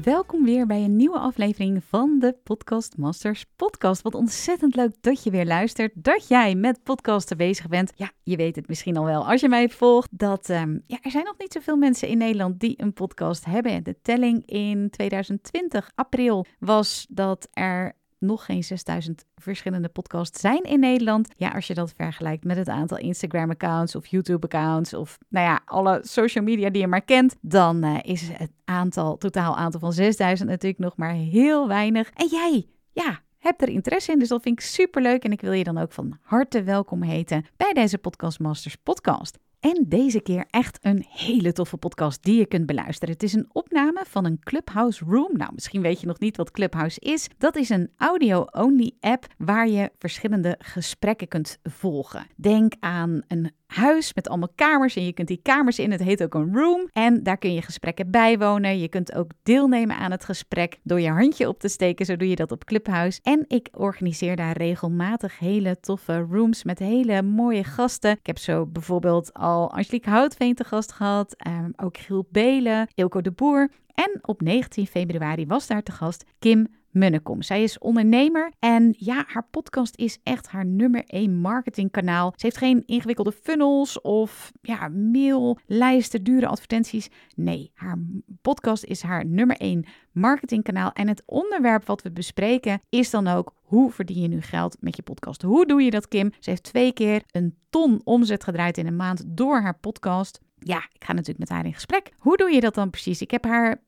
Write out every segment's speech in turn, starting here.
Welkom weer bij een nieuwe aflevering van de Podcast Masters podcast. Wat ontzettend leuk dat je weer luistert, dat jij met podcasten bezig bent. Ja, je weet het misschien al wel als je mij volgt, dat um, ja, er zijn nog niet zoveel mensen in Nederland die een podcast hebben. De telling in 2020, april, was dat er nog geen 6000 verschillende podcasts zijn in Nederland. Ja, als je dat vergelijkt met het aantal Instagram-accounts of YouTube-accounts of nou ja, alle social media die je maar kent, dan uh, is het aantal, totaal aantal van 6000 natuurlijk nog maar heel weinig. En jij, ja, hebt er interesse in, dus dat vind ik super leuk en ik wil je dan ook van harte welkom heten bij deze Podcast Masters podcast. En deze keer echt een hele toffe podcast die je kunt beluisteren. Het is een opname van een Clubhouse Room. Nou, misschien weet je nog niet wat Clubhouse is. Dat is een audio-only app waar je verschillende gesprekken kunt volgen. Denk aan een huis met allemaal kamers en je kunt die kamers in. Het heet ook een room en daar kun je gesprekken bijwonen. Je kunt ook deelnemen aan het gesprek door je handje op te steken. Zo doe je dat op Clubhouse. En ik organiseer daar regelmatig hele toffe rooms met hele mooie gasten. Ik heb zo bijvoorbeeld al Angelique Houtveen te gast gehad, um, ook Giel Belen, Ilko de Boer. En op 19 februari was daar te gast Kim Munnekom. Zij is ondernemer en ja, haar podcast is echt haar nummer 1 marketingkanaal. Ze heeft geen ingewikkelde funnels of ja, maillijsten, dure advertenties. Nee, haar podcast is haar nummer 1 marketingkanaal. En het onderwerp wat we bespreken is dan ook hoe verdien je nu geld met je podcast? Hoe doe je dat, Kim? Ze heeft twee keer een ton omzet gedraaid in een maand door haar podcast. Ja, ik ga natuurlijk met haar in gesprek. Hoe doe je dat dan precies? Ik heb haar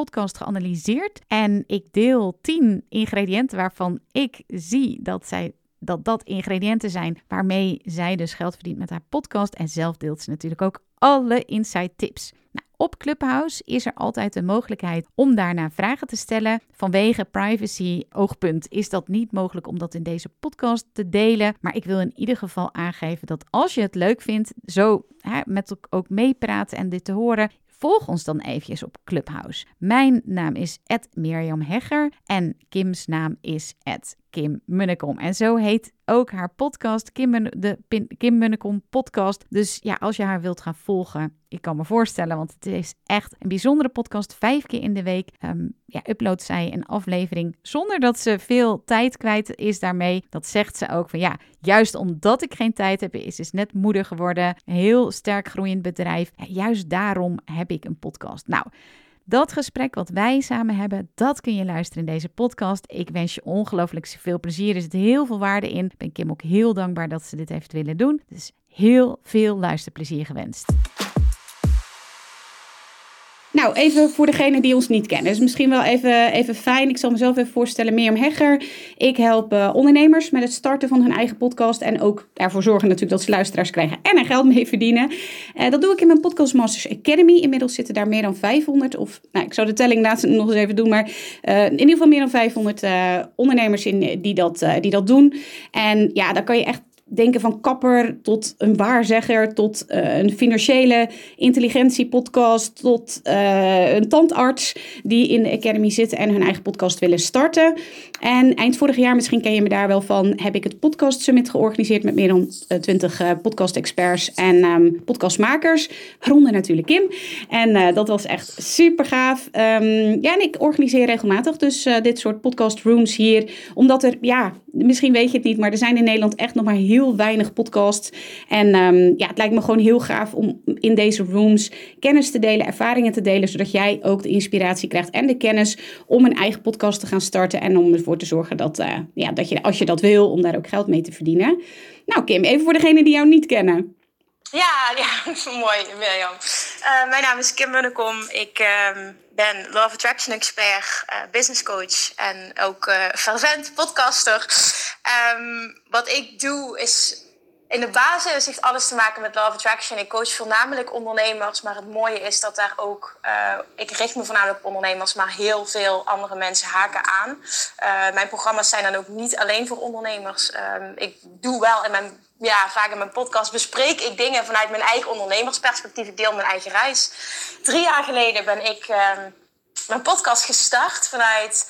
podcast geanalyseerd. En ik deel 10 ingrediënten waarvan ik zie dat zij dat dat ingrediënten zijn waarmee zij dus geld verdient met haar podcast. En zelf deelt ze natuurlijk ook alle inside tips. Nou, op Clubhouse is er altijd de mogelijkheid om daarna vragen te stellen. Vanwege privacy oogpunt is dat niet mogelijk om dat in deze podcast te delen. Maar ik wil in ieder geval aangeven dat als je het leuk vindt, zo hè, met ook meepraten en dit te horen, volg ons dan eventjes op Clubhouse. Mijn naam is Mirjam Hegger en Kim's naam is Kim Munnekom. En zo heet ook haar podcast, Kim, de Kim Munnekom podcast. Dus ja, als je haar wilt gaan volgen, ik kan me voorstellen, want het is echt een bijzondere podcast. Vijf keer in de week um, ja, uploadt zij een aflevering zonder dat ze veel tijd kwijt is daarmee. Dat zegt ze ook van ja, juist omdat ik geen tijd heb, is is net moeder geworden. Heel sterk groeiend bedrijf. juist daarom heb ik een podcast. Nou, dat gesprek wat wij samen hebben, dat kun je luisteren in deze podcast. Ik wens je ongelooflijk veel plezier. Er zit heel veel waarde in. Ik ben Kim ook heel dankbaar dat ze dit heeft willen doen. Dus heel veel luisterplezier gewenst. Nou, even voor degenen die ons niet kennen. is misschien wel even, even fijn. Ik zal mezelf even voorstellen. Mirjam Hegger. Ik help uh, ondernemers met het starten van hun eigen podcast. En ook ervoor zorgen natuurlijk dat ze luisteraars krijgen en er geld mee verdienen. Uh, dat doe ik in mijn Podcast Masters Academy. Inmiddels zitten daar meer dan 500. Of nou, ik zou de telling laatst nog eens even doen. Maar uh, in ieder geval meer dan 500 ondernemers in, die, dat, die dat doen. En ja, daar kan je echt denken van kapper tot een waarzegger, tot uh, een financiële intelligentiepodcast, tot uh, een tandarts die in de Academy zitten en hun eigen podcast willen starten. En eind vorig jaar, misschien ken je me daar wel van, heb ik het Podcast Summit georganiseerd met meer dan uh, 20 podcast-experts en um, podcastmakers. Waaronder natuurlijk Kim. En dat was echt super gaaf. Um, ja, en ik organiseer regelmatig dus dit soort podcast rooms hier, omdat er, ja, misschien weet je het niet, maar er zijn in Nederland echt nog maar heel heel weinig podcasts. En um, ja, het lijkt me gewoon heel gaaf om in deze rooms kennis te delen, ervaringen te delen, zodat jij ook de inspiratie krijgt en de kennis om een eigen podcast te gaan starten en om ervoor te zorgen dat, uh, ja, dat je, als je dat wil, om daar ook geld mee te verdienen. Nou, Kim, even voor degenen die jou niet kennen. Ja, ja, mooi. Uh, mijn naam is Kim Munnekom. Ik uh, ben Love Attraction Expert, uh, business coach en ook uh, fervent podcaster. Um, wat ik doe is in de basis heeft alles te maken met Love Attraction. Ik coach voornamelijk ondernemers, maar het mooie is dat daar ook, uh, ik richt me voornamelijk op ondernemers, maar heel veel andere mensen haken aan. Uh, mijn programma's zijn dan ook niet alleen voor ondernemers. Uh, ik doe wel in mijn, ja, vaak in mijn podcast bespreek ik dingen vanuit mijn eigen ondernemersperspectief. Ik deel mijn eigen reis. Drie jaar geleden ben ik ehm, mijn podcast gestart vanuit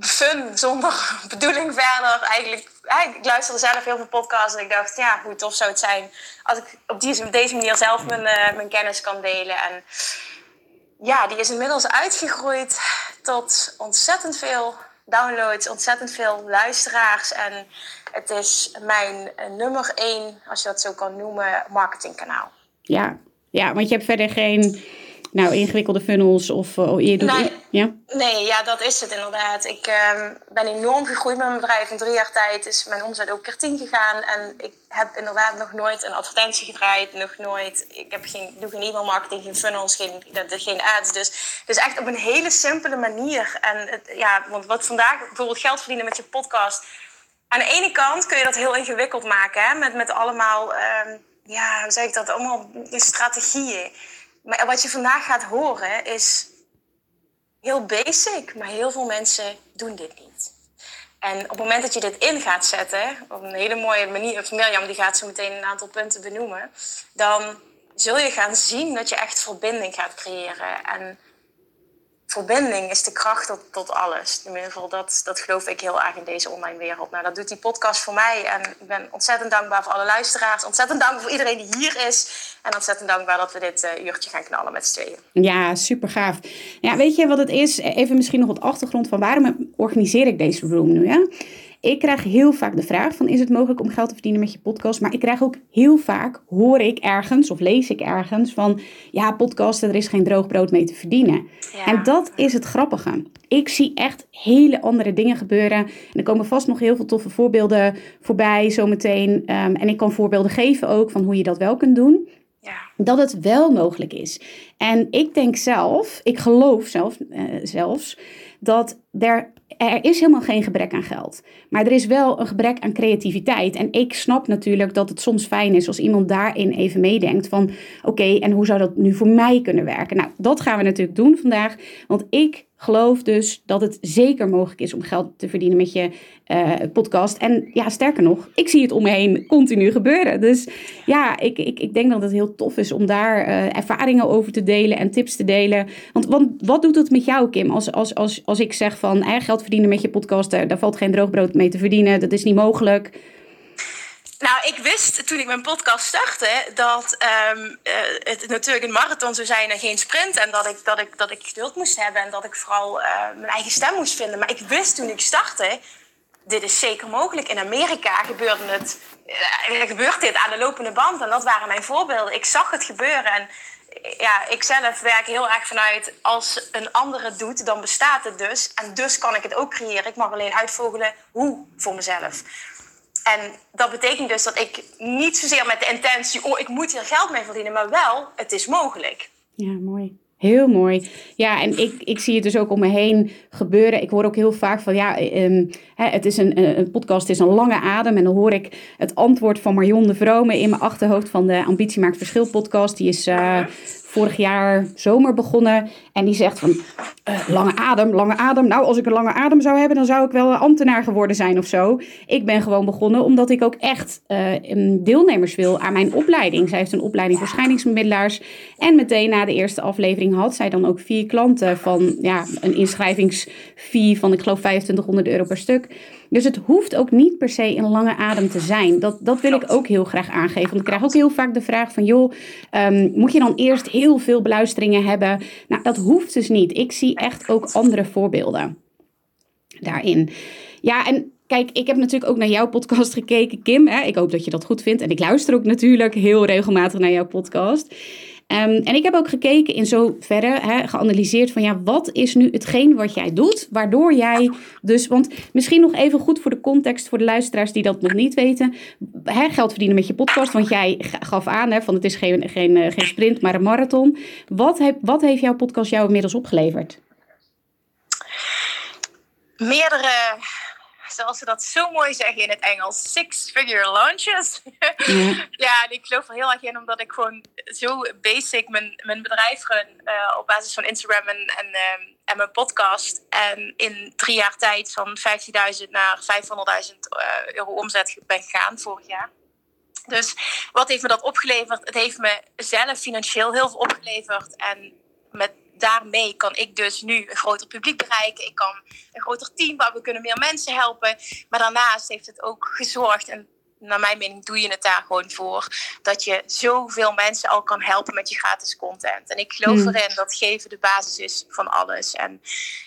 fun, zonder bedoeling verder. Eigenlijk, ik luisterde zelf heel veel podcasts en ik dacht, ja, hoe tof zou het zijn als ik op, op deze manier zelf mijn, uh, mijn kennis kan delen. En ja, die is inmiddels uitgegroeid tot ontzettend veel downloads, ontzettend veel luisteraars. En het is mijn uh, nummer één, als je dat zo kan noemen, marketingkanaal. Ja, ja want je hebt verder geen nou, ingewikkelde funnels of je doet... Nee, ja? nee, ja, dat is het inderdaad. Ik uh, ben enorm gegroeid met mijn bedrijf. In drie jaar tijd is mijn omzet ook keer tien gegaan. En ik heb inderdaad nog nooit een advertentie gedraaid. Nog nooit... Ik heb geen, doe geen e-mail marketing, geen funnels, geen, geen ads. Dus, dus echt op een hele simpele manier. En het, ja, want wat vandaag bijvoorbeeld geld verdienen met je podcast... Aan de ene kant kun je dat heel ingewikkeld maken. Hè? Met, met allemaal... Uh, ja, hoe zeg ik dat? Allemaal strategieën. Maar wat je vandaag gaat horen is heel basic, maar heel veel mensen doen dit niet. En op het moment dat je dit in gaat zetten, op een hele mooie manier, of Mirjam die gaat zo meteen een aantal punten benoemen, dan zul je gaan zien dat je echt verbinding gaat creëren. En verbinding is de kracht tot, tot alles. In ieder geval, dat, dat geloof ik heel erg in deze online wereld. Nou, dat doet die podcast voor mij. En ik ben ontzettend dankbaar voor alle luisteraars. Ontzettend dankbaar voor iedereen die hier is. En ontzettend dankbaar dat we dit uh, uurtje gaan knallen met z'n tweeën. Ja, super gaaf. Ja, weet je wat het is? Even misschien nog wat achtergrond van waarom organiseer ik deze room nu? Ja? Ik krijg heel vaak de vraag van is het mogelijk om geld te verdienen met je podcast? Maar ik krijg ook heel vaak, hoor ik ergens of lees ik ergens van ja, podcasten, er is geen droog brood mee te verdienen. En dat is het grappige. Ik zie echt hele andere dingen gebeuren. En er komen vast nog heel veel toffe voorbeelden voorbij zometeen. Um, en ik kan voorbeelden geven ook van hoe je dat wel kunt doen. Ja. Dat het wel mogelijk is. En ik denk zelf, ik geloof zelf, uh, zelfs, dat er er is helemaal geen gebrek aan geld. Maar er is wel een gebrek aan creativiteit. En ik snap natuurlijk dat het soms fijn is als iemand daarin even meedenkt van oké, en hoe zou dat nu voor mij kunnen werken? Nou, dat gaan we natuurlijk doen vandaag. Want ik geloof dus dat het zeker mogelijk is om geld te verdienen met je uh, podcast. En ja, sterker nog, ik zie het om me heen continu gebeuren. Dus ja, ik, ik, ik denk dat het heel tof is om daar uh, ervaringen over te delen en tips te delen. Want, want wat doet het met jou, Kim, als, als, als, als ik zeg van eh, geld verdienen met je podcast, daar valt geen droogbrood mee te verdienen, dat is niet mogelijk. Nou, ik wist toen ik mijn podcast startte dat um, uh, het natuurlijk een marathon zou zijn en geen sprint. En dat ik, dat ik, dat ik geduld moest hebben en dat ik vooral uh, mijn eigen stem moest vinden. Maar ik wist toen ik startte, dit is zeker mogelijk. In Amerika gebeurde het, uh, gebeurt dit aan de lopende band. En dat waren mijn voorbeelden. Ik zag het gebeuren. En ja, ik zelf werk heel erg vanuit als een ander het doet, dan bestaat het dus. En dus kan ik het ook creëren. Ik mag alleen uitvogelen hoe voor mezelf. En dat betekent dus dat ik niet zozeer met de intentie, oh, ik moet hier geld mee verdienen, maar wel, het is mogelijk. Ja, mooi. Heel mooi. Ja, en ik, ik zie het dus ook om me heen gebeuren. Ik hoor ook heel vaak van ja, um, het is een, een podcast is een lange adem. En dan hoor ik het antwoord van Marion de Vrome in mijn achterhoofd van de Ambitie Maakt Verschil podcast. Die is uh, vorig jaar zomer begonnen. En die zegt van, uh, lange adem, lange adem. Nou, als ik een lange adem zou hebben, dan zou ik wel ambtenaar geworden zijn of zo. Ik ben gewoon begonnen omdat ik ook echt uh, deelnemers wil aan mijn opleiding. Zij heeft een opleiding voor scheidingsbemiddelaars. En meteen na de eerste aflevering had zij dan ook vier klanten van ja, een inschrijvingsfee van, ik geloof, 2500 euro per stuk. Dus het hoeft ook niet per se een lange adem te zijn. Dat, dat wil ik ook heel graag aangeven. Want ik krijg ook heel vaak de vraag van... joh, um, moet je dan eerst heel veel beluisteringen hebben? Nou, dat hoeft dus niet. Ik zie echt ook andere voorbeelden daarin. Ja, en Kijk, ik heb natuurlijk ook naar jouw podcast gekeken, Kim. Hè? Ik hoop dat je dat goed vindt. En ik luister ook natuurlijk heel regelmatig naar jouw podcast. Um, en ik heb ook gekeken in zoverre, hè, geanalyseerd van ja, wat is nu hetgeen wat jij doet, waardoor jij dus, want misschien nog even goed voor de context, voor de luisteraars die dat nog niet weten, hè, geld verdienen met je podcast, want jij gaf aan hè, van het is geen, geen, eh, geen sprint, maar een marathon. Wat, heb, wat heeft jouw podcast jou inmiddels opgeleverd? Meerdere zoals ze dat zo mooi zeggen in het Engels, six-figure launches. Ja. ik geloof er heel erg in, omdat ik gewoon zo basic mijn, mijn bedrijf run uh, op basis van Instagram en, en, ehm, en mijn podcast. En in drie jaar tijd van 15.000 naar 500.000 euro omzet ben gegaan vorig jaar. Dus wat heeft me dat opgeleverd? Het heeft me zelf financieel heel veel opgeleverd. En met daarmee kan ik dus nu een groter publiek bereiken. Ik kan een groter team waar we kunnen meer mensen helpen. Maar daarnaast heeft het ook gezorgd, en naar mijn mening doe je het daar gewoon voor, dat je zoveel mensen al kan helpen met je gratis content. En ik geloof hmm. erin dat geven de basis is van alles. En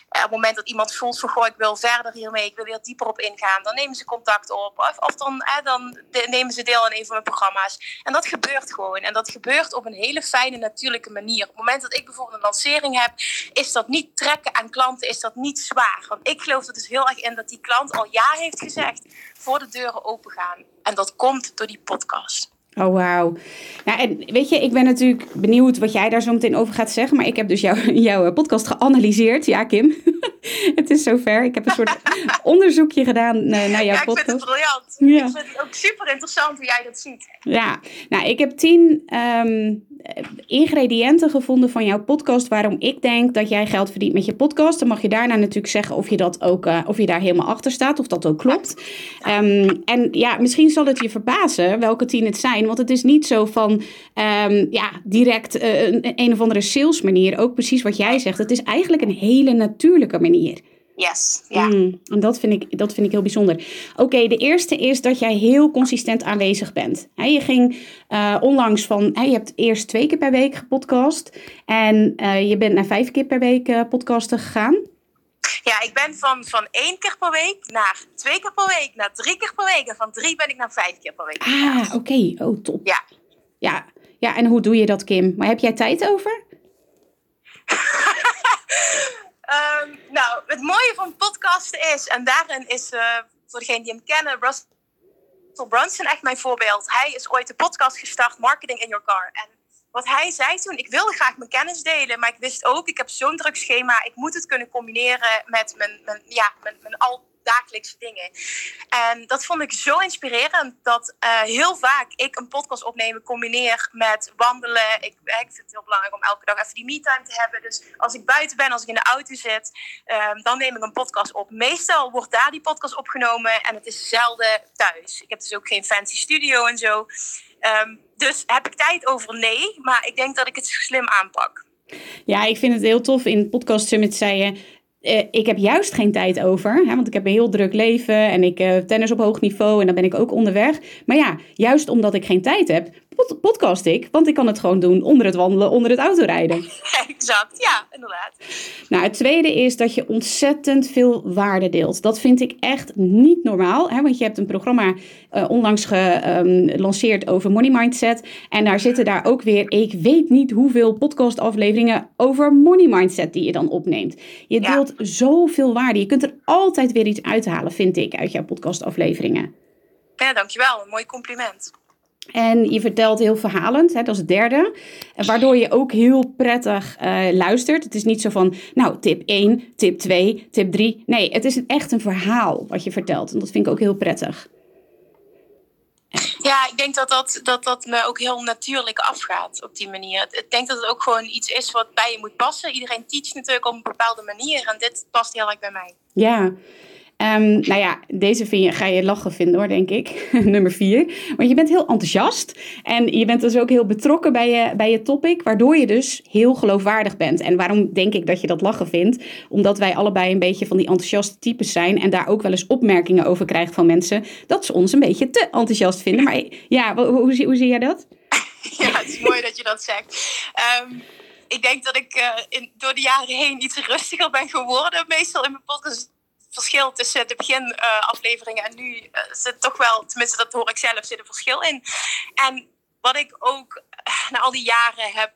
op het moment dat iemand voelt van goh, ik wil verder hiermee, ik wil weer dieper op ingaan, dan nemen ze contact op. Of, of dan, dan nemen ze deel aan een van mijn programma's. En dat gebeurt gewoon. En dat gebeurt op een hele fijne, natuurlijke manier. Op het moment dat ik bijvoorbeeld een lancering heb, is dat niet trekken aan klanten, is dat niet zwaar. Want ik geloof er dus heel erg in dat die klant al ja heeft gezegd voor de deuren open gaan. En dat komt door die podcast. Oh, wauw. Nou, en weet je, ik ben natuurlijk benieuwd wat jij daar zo meteen over gaat zeggen. Maar ik heb dus jou, jouw podcast geanalyseerd. Ja, Kim. het is zover. Ik heb een soort onderzoekje gedaan uh, naar jouw podcast. Ja, ik vind het briljant. Ja. Ik vind het ook super interessant hoe jij dat ziet. Ja, nou, ik heb tien ehm, ingrediënten gevonden van jouw podcast. Waarom ik denk dat jij geld verdient met je podcast. Dan mag je daarna natuurlijk zeggen of je, dat ook, uh, of je daar helemaal achter staat. Of dat ook klopt. Um, en ja, misschien zal het je verbazen welke tien het zijn. Want het is niet zo van um, ja, direct uh, een, een of andere sales manier. Ook precies wat jij zegt. Het is eigenlijk een hele natuurlijke manier. Yes, ja. Mm, en dat vind ik, dat vind ik heel bijzonder. Oké, de eerste is dat jij heel consistent aanwezig bent. je ging uh, onlangs van, je hebt eerst twee keer per week gepodcast. En uh, je bent naar vijf keer per week uh, podcasten gegaan. Ja, ik ben van, van één keer per week naar twee keer per week, naar drie keer per week. En van drie ben ik naar vijf keer per week. Ah, oké. Oh, top. Ja. ja. Ja, en hoe doe je dat, Kim? Maar heb jij tijd over? um, nou, het mooie van podcasten is, en daarin is uh, voor degenen die hem kennen, Russell Brunson echt mijn voorbeeld. Hij is ooit de podcast gestart, Marketing in Your Car. En wat hij zei toen, ik wilde graag mijn kennis delen, maar ik wist ook, ik heb zo'n druk schema, ik moet het kunnen combineren met mijn, mijn, ja, mijn, mijn al dagelijkse dingen. En dat vond ik zo inspirerend dat uh, heel vaak ik een podcast opnemen combineer met wandelen. Ik, ik vind het heel belangrijk om elke dag even die me-time te hebben. Dus als ik buiten ben, als ik in de auto zit, um, dan neem ik een podcast op. Meestal wordt daar die podcast opgenomen en het is zelden thuis. Ik heb dus ook geen fancy studio en zo. Um, dus heb ik tijd over? Nee, maar ik denk dat ik het slim aanpak. Ja, ik vind het heel tof. In Podcast Summit zei je, uh, ik heb juist geen tijd over, hè, want ik heb een heel druk leven en ik uh, tennis op hoog niveau en dan ben ik ook onderweg. Maar ja, juist omdat ik geen tijd heb, podcast ik, want ik kan het gewoon doen onder het wandelen, onder het autorijden. Exact, ja, inderdaad. Nou, het tweede is dat je ontzettend veel waarde deelt. Dat vind ik echt niet normaal, hè, want je hebt een programma uh, onlangs gelanceerd um, over money mindset en daar zitten daar ook weer, ik weet niet hoeveel podcastafleveringen over money mindset die je dan opneemt. Je deelt zoveel waarde. Je kunt er altijd weer iets uithalen, vind ik, uit jouw podcastafleveringen. Ja, dankjewel. Een mooi compliment. En je vertelt heel verhalend, hè, dat is het derde. Waardoor je ook heel prettig uh, luistert. Het is niet zo van, nou, tip 1, tip 2, tip 3. Nee, het is echt een verhaal wat je vertelt. En dat vind ik ook heel prettig. Ja, ik denk dat dat, dat dat me ook heel natuurlijk afgaat op die manier. Ik denk dat het ook gewoon iets is wat bij je moet passen. Iedereen teacht natuurlijk op een bepaalde manier. En dit past heel erg bij mij. Ja, Um, nou ja, deze vind ga je lachen vinden hoor, denk ik. Nummer vier. Want je bent heel enthousiast. En je bent dus ook heel betrokken bij je, bij je topic. Waardoor je dus heel geloofwaardig bent. En waarom denk ik dat je dat lachen vindt? Omdat wij allebei een beetje van die enthousiaste types zijn. En daar ook wel eens opmerkingen over krijgen van mensen. Dat ze ons een beetje te enthousiast vinden. Maar ja, hoe, hoe, zie jij dat? Ja, het is mooi dat je dat zegt. Um, ik denk dat ik uh, in, door de jaren heen iets rustiger ben geworden. Meestal in mijn podcast verschil tussen de beginafleveringen en nu uh, zit toch wel, tenminste dat hoor ik zelf, zit een verschil in. En wat ik ook uh, na al die jaren heb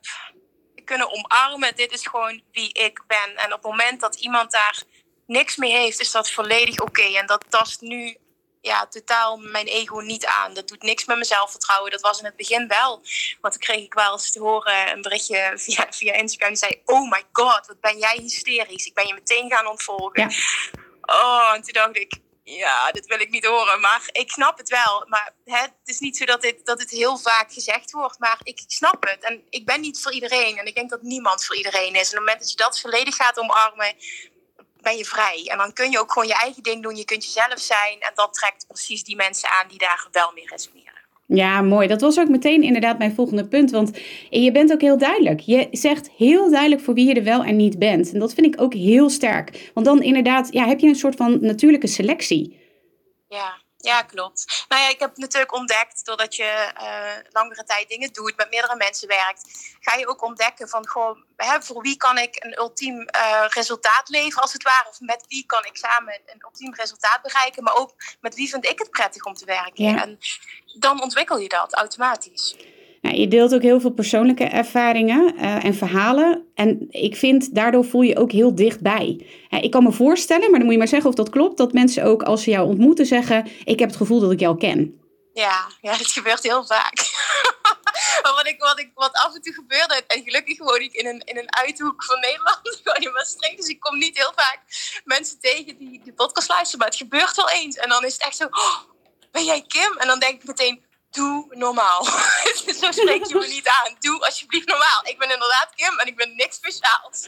kunnen omarmen, dit is gewoon wie ik ben. En op het moment dat iemand daar niks mee heeft, is dat volledig oké. En dat tast nu ja, totaal mijn ego niet aan. Dat doet niks met mijn zelfvertrouwen. Dat was in het begin wel. Want dan kreeg ik wel eens te horen een berichtje via, via Instagram. Die zei, oh my god, wat ben jij hysterisch. Ik ben je meteen gaan ontvolgen. Ja. Oh, en toen dacht ik, ja, dit wil ik niet horen. Maar ik snap het wel. Maar hè, het is niet zo dat, dit, dat het heel vaak gezegd wordt. Maar ik, ik snap het. En ik ben niet voor iedereen. En ik denk dat niemand voor iedereen is. En op het moment dat je dat volledig gaat omarmen, ben je vrij. En dan kun je ook gewoon je eigen ding doen. Je kunt jezelf zijn. En dat trekt precies die mensen aan die daar wel mee resoneren. Ja, mooi. Dat was ook meteen inderdaad mijn volgende punt. Want je bent ook heel duidelijk. Je zegt heel duidelijk voor wie je er wel en niet bent. En dat vind ik ook heel sterk. Want dan inderdaad ja, heb je een soort van natuurlijke selectie. Ja, ja, klopt. Nou ja, ik heb natuurlijk ontdekt, doordat je uh, langere tijd dingen doet, met meerdere mensen werkt, ga je ook ontdekken van, goh, hè, voor wie kan ik een ultiem uh, resultaat leveren, als het ware, of met wie kan ik samen een ultiem resultaat bereiken, maar ook met wie vind ik het prettig om te werken. Ja. En dan ontwikkel je dat automatisch. Nou, je deelt ook heel veel persoonlijke ervaringen uh, en verhalen. En ik vind, daardoor voel je ook heel dichtbij. Ik kan me voorstellen, maar dan moet je maar zeggen of dat klopt, dat mensen ook als ze jou ontmoeten zeggen: Ik heb het gevoel dat ik jou ken. Ja, ja dat gebeurt heel vaak. wat, ik, wat, ik, wat af en toe gebeurde, en gelukkig woon ik in een, in een uithoek van Nederland, gewoon in Maastricht, dus ik kom niet heel vaak mensen tegen die die podcast luisteren, maar het gebeurt wel eens. En dan is het echt zo, oh, ben jij Kim? En dan denk ik meteen, doe normaal. Zo spreek je me niet aan. Doe alsjeblieft normaal. Ik ben inderdaad Kim en ik ben niks speciaals.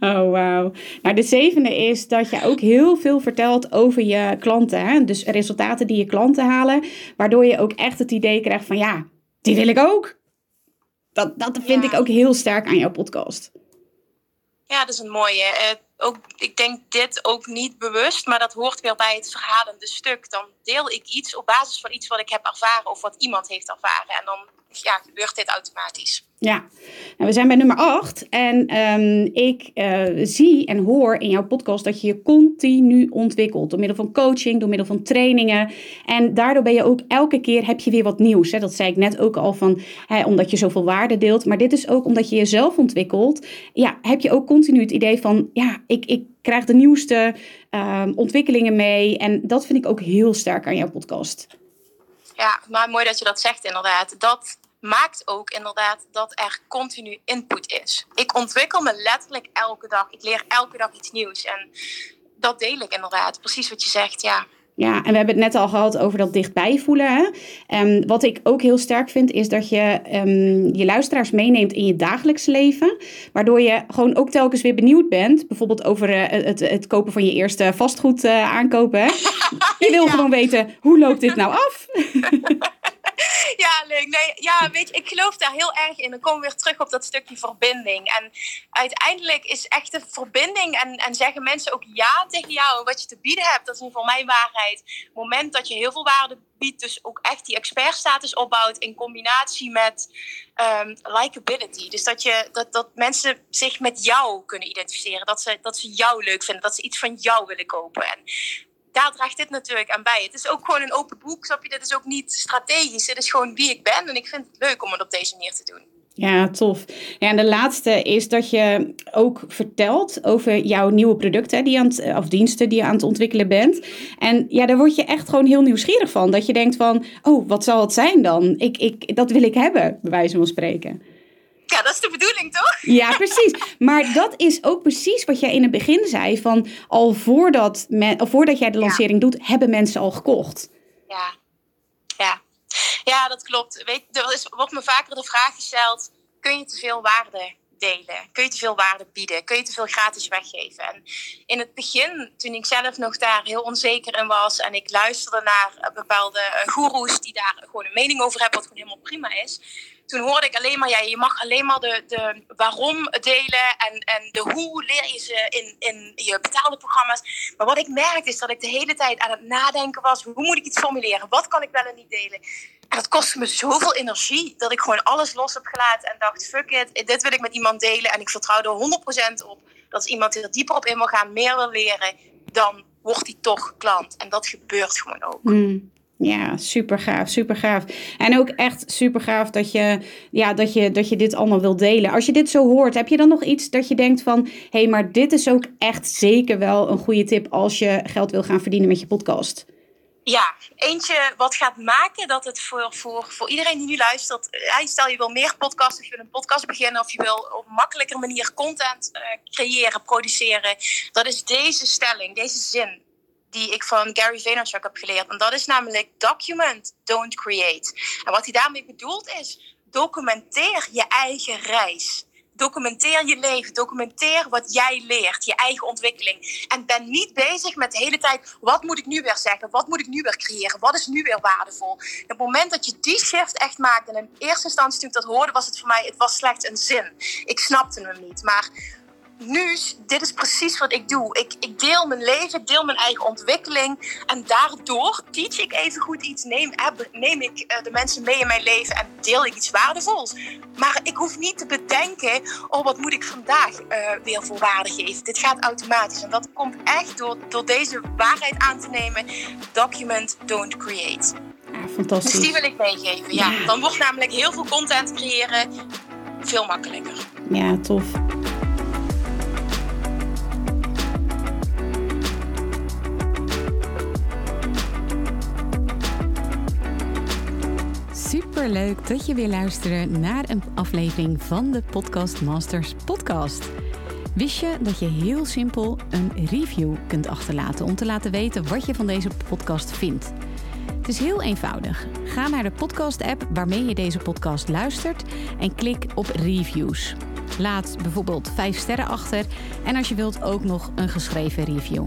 oh, wauw. Nou, de zevende is dat je ook heel veel vertelt over je klanten. Hè? Dus resultaten die je klanten halen. Waardoor je ook echt het idee krijgt van ja, die wil ik ook. Dat, dat vind ik ook heel sterk aan jouw podcast. Ja, dat is een mooie. Ook, ik denk dit ook niet bewust, maar dat hoort weer bij het verhalende stuk. Dan deel ik iets op basis van iets wat ik heb ervaren of wat iemand heeft ervaren. En dan ja, gebeurt dit automatisch. Ja, nou, we zijn bij nummer 8 en um, ik uh, zie en hoor in jouw podcast dat je je continu ontwikkelt. Door middel van coaching, door middel van trainingen. En daardoor ben je ook elke keer, heb je weer wat nieuws. Hè? Dat zei ik net ook al van, hè, omdat je zoveel waarde deelt. Maar dit is ook omdat je jezelf ontwikkelt. Ja, heb je ook continu het idee van, ja, ik, ik krijg de nieuwste uh, ontwikkelingen mee. En dat vind ik ook heel sterk aan jouw podcast. Ja, maar mooi dat je dat zegt inderdaad. Dat maakt ook inderdaad dat er continu input is. Ik ontwikkel me letterlijk elke dag. Ik leer elke dag iets nieuws. En dat deel ik inderdaad. Precies wat je zegt, ja. Ja, en we hebben het net al gehad over dat dichtbij voelen. Hè? Um, wat ik ook heel sterk vind, is dat je um, je luisteraars meeneemt in je dagelijks leven. Waardoor je gewoon ook telkens weer benieuwd bent. Bijvoorbeeld over uh, het, het, kopen van je eerste vastgoed uh, aankopen. Hè? Je wil gewoon weten, hoe loopt dit nou af? ja, leuk. Nee, ja, weet je, ik geloof daar heel erg in. Dan komen we weer terug op dat stukje verbinding. En uiteindelijk is echte verbinding en, en zeggen mensen ook ja tegen jou en wat je te bieden hebt. Dat is in ieder mijn waarheid. Het moment dat je heel veel waarde biedt, dus ook echt die expertstatus opbouwt in combinatie met um, likability. Dus dat, je, dat, dat mensen zich met jou kunnen identificeren. Dat ze, dat ze jou leuk vinden, dat ze iets van jou willen kopen. En daar draagt dit natuurlijk aan bij. Het is ook gewoon een open boek, snap je? Dit is ook niet strategisch. Het is gewoon wie ik ben. En ik vind het leuk om het op deze manier te doen. Ja, tof. Ja, en de laatste is dat je ook vertelt over jouw nieuwe producten die aan of diensten die je aan het ontwikkelen bent. En ja, daar word je echt gewoon heel nieuwsgierig van. Dat je denkt van, oh, wat zal het zijn dan? Ik, ik, dat wil ik hebben, bij wijze van spreken. Ja, dat is de bedoeling, toch? Ja, precies. Maar dat is ook precies wat jij in het begin zei. Van al voordat, me, of voordat jij de lancering doet, hebben mensen al gekocht. Ja, ja. Ja, dat klopt. Weet, er is, wordt me vaker de vraag gesteld: kun je te veel waarde delen? Kun je te veel waarde bieden? Kun je te veel gratis weggeven? En in het begin, toen ik zelf nog daar heel onzeker in was en ik luisterde naar bepaalde uh, goeroes die daar gewoon een mening over hebben, wat gewoon helemaal prima is toen hoorde ik alleen maar, ja, je mag alleen maar de, de waarom delen en, en de hoe leer je ze in, in je betaalde programma's. Maar wat ik merkte is dat ik de hele tijd aan het nadenken was, hoe moet ik iets formuleren? Wat kan ik wel en niet delen? Dat kostte me zoveel energie dat ik gewoon alles los heb gelaten en dacht, fuck it, dit wil ik met iemand delen. En ik vertrouw er 100% op dat iemand er dieper op in wil gaan, meer wil leren, dan wordt hij toch klant. En dat gebeurt gewoon ook. Hmm. Ja, super gaaf, super gaaf. En ook echt super gaaf dat je, ja, dat, je, dat je dit allemaal wil delen. Als je dit zo hoort, heb je dan nog iets dat je denkt van... hé, hey, maar dit is ook echt zeker wel een goede tip als je geld wil gaan verdienen met je podcast? Ja, eentje wat gaat maken dat het voor, voor, voor iedereen die nu luistert... Ja, stel je wil meer podcasts of je wil een podcast beginnen... of je wil op makkelijker manier content uh, creëren, produceren. Dat is deze stelling, deze zin die ik van Gary Vaynerchuk heb geleerd. En dat is namelijk document, don't create. En wat hij daarmee bedoelt is, documenteer je eigen reis. Documenteer je leven, documenteer wat jij leert, je eigen ontwikkeling. En ben niet bezig met de hele tijd, wat moet ik nu weer zeggen, wat moet ik nu weer creëren, wat is nu weer waardevol. Op het moment dat je die shift echt maakt, en in eerste instantie toen ik dat hoorde, was het voor mij, het was slechts een zin. Ik snapte hem niet, maar nu, dit is precies wat ik doe. Ik, ik deel mijn leven, ik deel mijn eigen ontwikkeling. En daardoor teach ik even goed iets. Neem, neem ik eh, de mensen mee in mijn leven en deel ik iets waardevols. Maar ik hoef niet te bedenken, oh wat moet ik vandaag uh, weer voor waarde geven. Dit gaat automatisch. En dat komt echt door, door deze waarheid aan te nemen. Document, don't create. Ja, fantastisch. Dus die wil ik meegeven. Ja. ja. Dan wordt namelijk heel veel content creëren veel makkelijker. Ja, tof. Leuk dat je weer luistert naar een aflevering van de Podcast Masters podcast. Wist je dat je heel simpel een review kunt achterlaten om te laten weten wat je van deze podcast vindt? Het is heel eenvoudig. Ga naar de podcast-app waarmee je deze podcast luistert en klik op reviews. Laat bijvoorbeeld 5 sterren achter en als je wilt ook nog een geschreven review.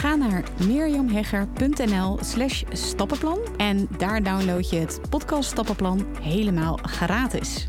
Ga naar mirjamhegger.nl slash stappenplan en daar download je het podcast stappenplan helemaal gratis.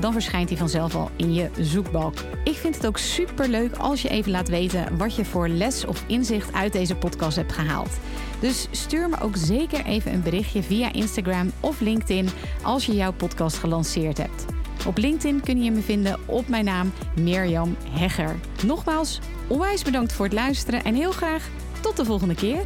dan verschijnt hij vanzelf al in je zoekbalk. Ik vind het ook super leuk als je even laat weten wat je voor les of inzicht uit deze podcast hebt gehaald. Dus stuur me ook zeker even een berichtje via Instagram of LinkedIn als je jouw podcast gelanceerd hebt. Op LinkedIn kun je me vinden op mijn naam Mirjam Hegger. Nogmaals, onwijs bedankt voor het luisteren en heel graag tot de volgende keer.